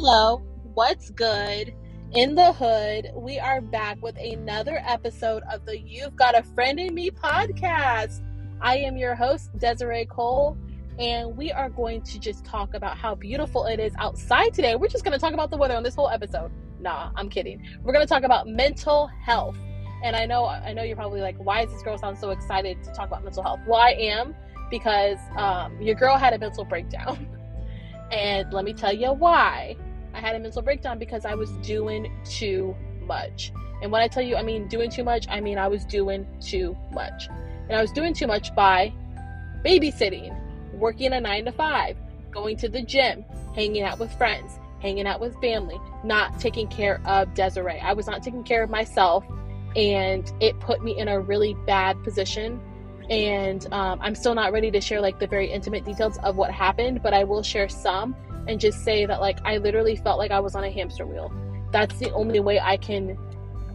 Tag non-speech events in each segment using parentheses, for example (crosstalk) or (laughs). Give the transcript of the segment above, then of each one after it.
Hello, what's good? In the hood, we are back with another episode of the You've Got a Friend in Me podcast. I am your host, Desiree Cole, and we are going to just talk about how beautiful it is outside today. We're just going to talk about the weather on this whole episode. Nah, I'm kidding. We're going to talk about mental health. And I know I know you're probably like, why is this girl sound so excited to talk about mental health? Well, I am because um, your girl had a mental breakdown. (laughs) And let me tell you why. I had a mental breakdown because I was doing too much. And when I tell you, I mean doing too much, I mean I was doing too much. And I was doing too much by babysitting, working a nine to five, going to the gym, hanging out with friends, hanging out with family, not taking care of Desiree. I was not taking care of myself, and it put me in a really bad position and um, i'm still not ready to share like the very intimate details of what happened but i will share some and just say that like i literally felt like i was on a hamster wheel that's the only way i can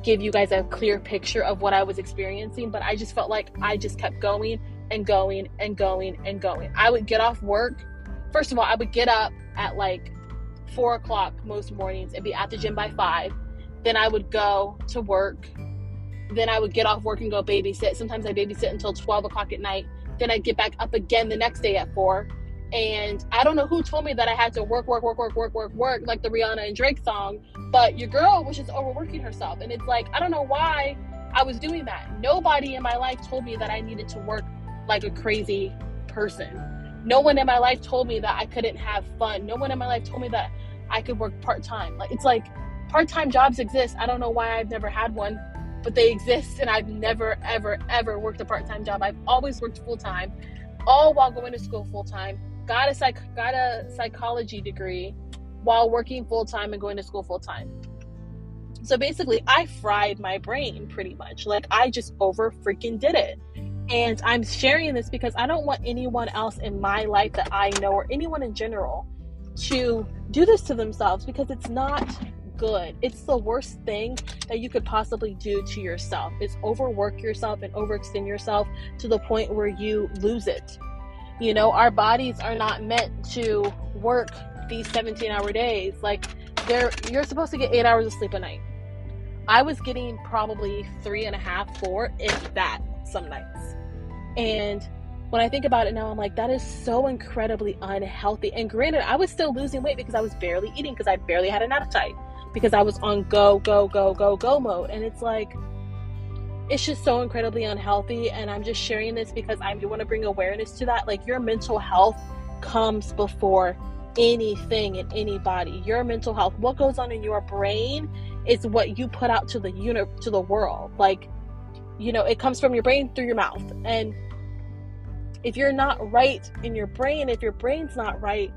give you guys a clear picture of what i was experiencing but i just felt like i just kept going and going and going and going i would get off work first of all i would get up at like four o'clock most mornings and be at the gym by five then i would go to work then I would get off work and go babysit. Sometimes I babysit until 12 o'clock at night. Then I'd get back up again the next day at 4. And I don't know who told me that I had to work, work, work, work, work, work, work, like the Rihanna and Drake song. But your girl was just overworking herself. And it's like, I don't know why I was doing that. Nobody in my life told me that I needed to work like a crazy person. No one in my life told me that I couldn't have fun. No one in my life told me that I could work part time. Like, it's like part time jobs exist. I don't know why I've never had one but they exist and I've never ever ever worked a part-time job. I've always worked full-time, all while going to school full-time. Got a psych got a psychology degree while working full-time and going to school full-time. So basically, I fried my brain pretty much. Like I just over freaking did it. And I'm sharing this because I don't want anyone else in my life that I know or anyone in general to do this to themselves because it's not good. It's the worst thing that you could possibly do to yourself. Is overwork yourself and overextend yourself to the point where you lose it. You know, our bodies are not meant to work these 17 hour days. Like they're you're supposed to get eight hours of sleep a night. I was getting probably three and a half, four, if that, some nights. And when I think about it now, I'm like, that is so incredibly unhealthy. And granted, I was still losing weight because I was barely eating because I barely had an appetite because I was on go, go, go, go, go mode. And it's like, it's just so incredibly unhealthy. And I'm just sharing this because I want to bring awareness to that. Like, your mental health comes before anything in anybody. Your mental health, what goes on in your brain, is what you put out to the uni- to the world. Like, you know, it comes from your brain through your mouth. And if you're not right in your brain, if your brain's not right,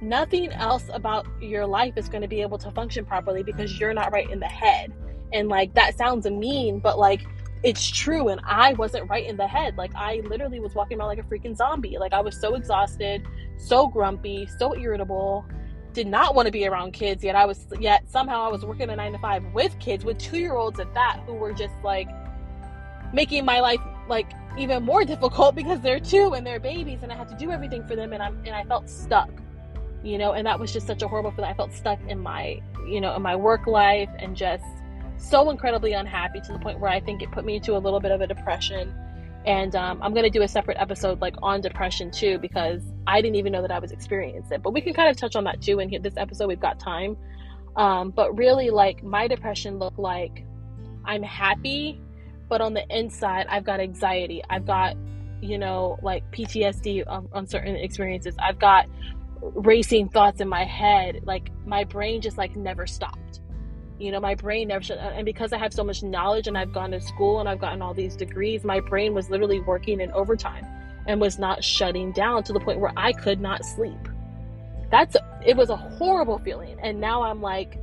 nothing else about your life is going to be able to function properly because you're not right in the head. And like that sounds mean, but like it's true. And I wasn't right in the head. Like I literally was walking around like a freaking zombie. Like I was so exhausted, so grumpy, so irritable. Did not want to be around kids yet. I was yet somehow I was working a nine to five with kids, with two year olds at that, who were just like making my life like even more (laughs) difficult because they're two and they're babies and I had to do everything for them and I'm and I felt stuck you know and that was just such a horrible feeling i felt stuck in my you know in my work life and just so incredibly unhappy to the point where i think it put me into a little bit of a depression. And um, i'm going to do a separate episode like on depression too because i didn't even know that i was experiencing it. But we can kind of touch on that too in this episode we've got time. Um, but really like my depression looked like i'm happy but on the inside i've got anxiety. I've got you know like ptsd on, on certain experiences. I've got racing thoughts in my head. Like my brain just like never stopped you know my brain never shut and because i have so much knowledge and i've gone to school and i've gotten all these degrees my brain was literally working in overtime and was not shutting down to the point where i could not sleep. That's it was a horrible feeling. And now i'm like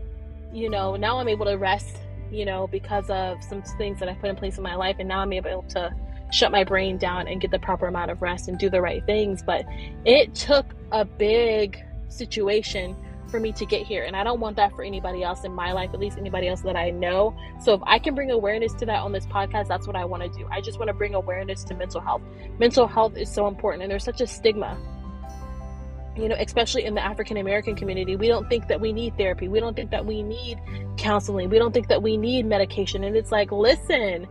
you know now i'm able to rest you know because of some things that i put in place in my life. And now i'm able to shut my brain down and get the proper amount of rest and do the right things. But it took a big situation for me to get here. And I don't want that for anybody else in my life, at least anybody else that I know. So if I can bring awareness to that on this podcast, that's what I want to do. I just want to bring awareness to mental health. Mental health is so important, and there's such a stigma you know, especially in the African American community, we don't think that we need therapy. We don't think that we need counseling. We don't think that we need medication. And it's like, listen,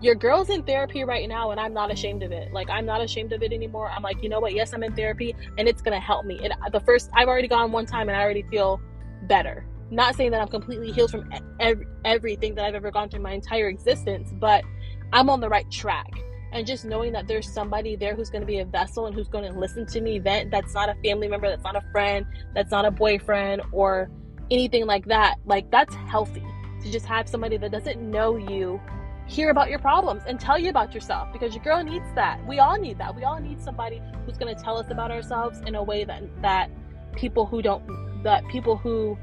your girl's in therapy right now, and I'm not ashamed of it. Like, I'm not ashamed of it anymore. I'm like, you know what? Yes, I'm in therapy, and it's gonna help me. And the first, I've already gone one time, and I already feel better. Not saying that I'm completely healed from every, everything that I've ever gone through my entire existence, but I'm on the right track and just knowing that there's somebody there who's going to be a vessel and who's going to listen to me vent that's not a family member that's not a friend that's not a boyfriend or anything like that like that's healthy to just have somebody that doesn't know you hear about your problems and tell you about yourself because your girl needs that we all need that we all need somebody who's going to tell us about ourselves in a way that that people who don't that people who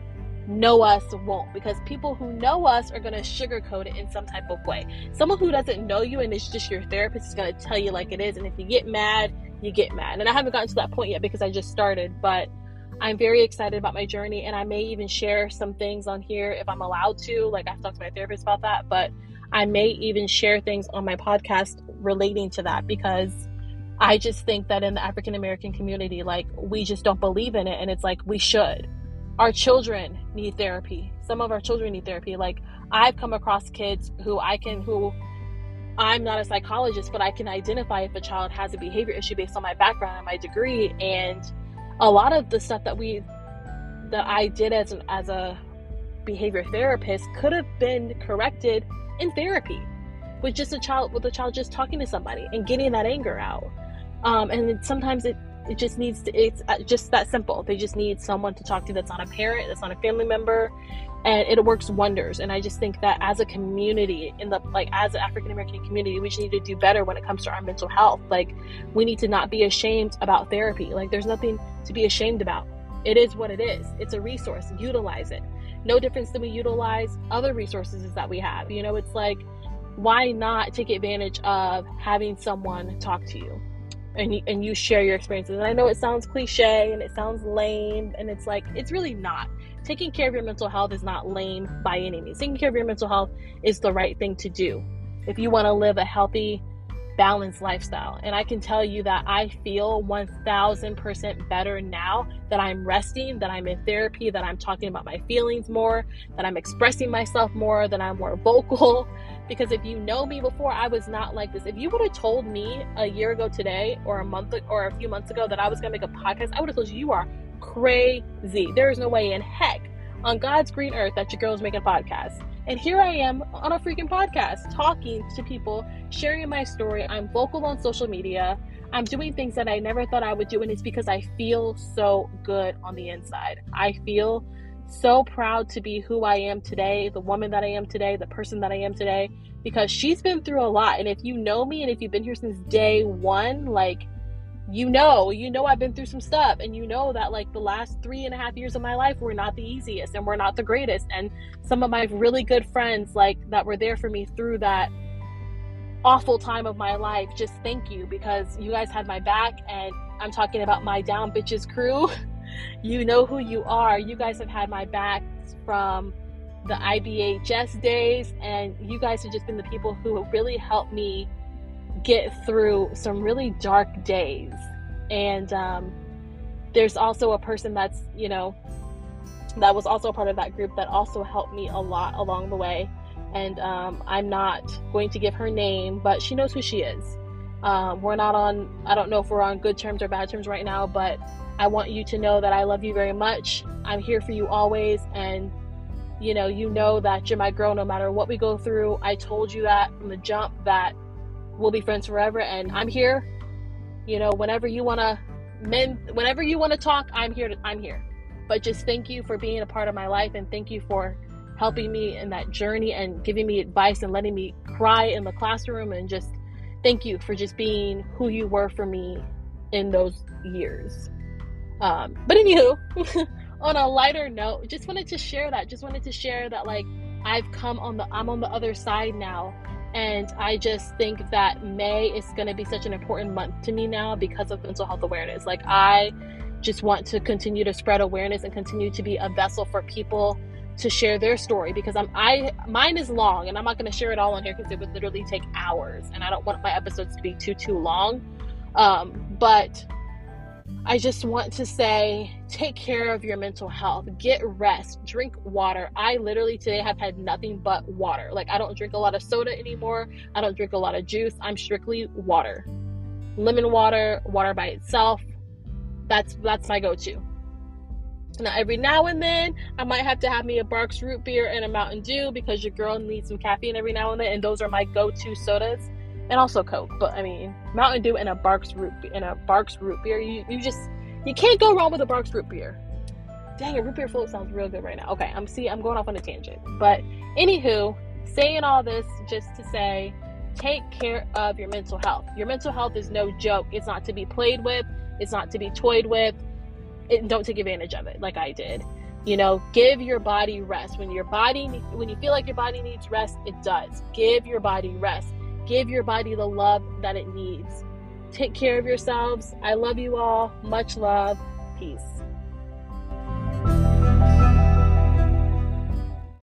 know us won't because people who know us are going to sugarcoat it in some type of way. Someone who doesn't know you and is just your therapist is going to tell you like it is. And if you get mad, you get mad. And I haven't gotten to that point yet because I just started, but I'm very excited about my journey and I may even share some things on here if I'm allowed to. Like I've talked to my therapist about that, but I may even share things on my podcast relating to that because I just think that in the African American community, like we just don't believe in it. And it's like we should our children need therapy. Some of our children need therapy. Like I've come across kids who I can who I'm not a psychologist, but I can identify if a child has a behavior issue based on my background and my degree. And a lot of the stuff that we that I did as an as a behavior therapist could have been corrected in therapy with just a child with a child just talking to somebody and getting that anger out. Um, and sometimes it it just needs to it's uh, just that simple. They just need someone to talk to that's not a parent that's not a family member and it works wonders. And i just think that as a community in the like as an african american community we just need to do better when it comes to our mental health. Like we need to not be ashamed about therapy. Like there's nothing to be ashamed about. It is what it is. It's a resource. Utilize it no difference than we utilize other resources that we have you know it's like why not take advantage of having someone talk to you and you, and you share your experiences. And I know it sounds cliche and it sounds lame, and it's like it's really not. Taking care of your mental health is not lame by any means. Taking care of your mental health is the right thing to do if you want to live a healthy, balanced lifestyle. And I can tell you that I feel 1000% better now that I'm resting, that I'm in therapy, that I'm talking about my feelings more, that I'm expressing myself more, that I'm more vocal, (laughs) because if you know me before, I was not like this. If you would have told me a year ago today, or a month or a few months ago, that I was gonna make a podcast, I would have told you you are crazy. There is no way in heck on God's green earth that your girl's making a podcast. And here I am on a freaking podcast talking to people, sharing my story. I'm vocal on social media. I'm doing things that I never thought I would do, and it's because I feel so good on the inside. I feel so proud to be who I am today, the woman that I am today, the person that I am today, because she's been through a lot. And if you know me and if you've been here since day one, like, you know, you know, I've been through some stuff, and you know that like the last three and a half years of my life were not the easiest and were not the greatest. And some of my really good friends, like, that were there for me through that awful time of my life, just thank you because you guys had my back. And I'm talking about my Down Bitches crew. (laughs) you know who you are. You guys have had my back from the IBHS days, and you guys have just been the people who really helped me get through some really dark days. And um, there's also a person that's, you know, that was also a part of that group that also helped me a lot along the way. And um, I'm not going to give her name, but she knows who she is. Um, we're not on, I don't know if we're on good terms or bad terms right now, but I want you to know that I love you very much. I'm here for you always. And, you know, you know that you're my girl no matter what we go through. I told you that from the jump that we'll be friends forever. And I'm here. You know, whenever you want to men, whenever you want to talk, I'm here. To, I'm here. But just thank you for being a part of my life and thank you for helping me in that journey and giving me advice and letting me cry in the classroom and just thank you for just being who you were for me in those years. Um, but anywho, (laughs) on a lighter note, just wanted to share that. Just wanted to share that like I've come on the I'm on the other side now. And I just think that May is going to be such an important month to me now because of mental health awareness. Like, I just want to continue to spread awareness and continue to be a vessel for people to share their story because I'm I mine is long and I'm not going to share it all on here because it would literally take hours and I don't want my episodes to be too too long. Um, but I just want to say take care of your mental health. Get rest. Drink water. I literally today have had nothing but water. Like, I don't drink a lot of soda anymore. I don't drink a lot of juice. I'm strictly water. Lemon water, water by itself. That's that's my go-to. Now, every now and then, I might have to have me a Barq's root beer and a Mountain Dew because your girl needs some caffeine every now and then, and those are my go-to sodas and also Coke. But I mean, Mountain Dew and a Barq's root and a Barq's root beer. You you just you can't go wrong with a Barq's root beer. Dang, a root beer float sounds real good right now. Okay, I'm see I'm going off on a tangent. But anywho, saying all this just to say, take care of your mental health. Your mental health is no joke. It's not to be played with. It's not to be toyed with. It, don't take advantage of it like I did. You know, give your body rest. When your body, when you feel like your body needs rest, it does. Give your body rest Give your body the love that it needs. Take care of yourselves. I love you all. Much love. Peace.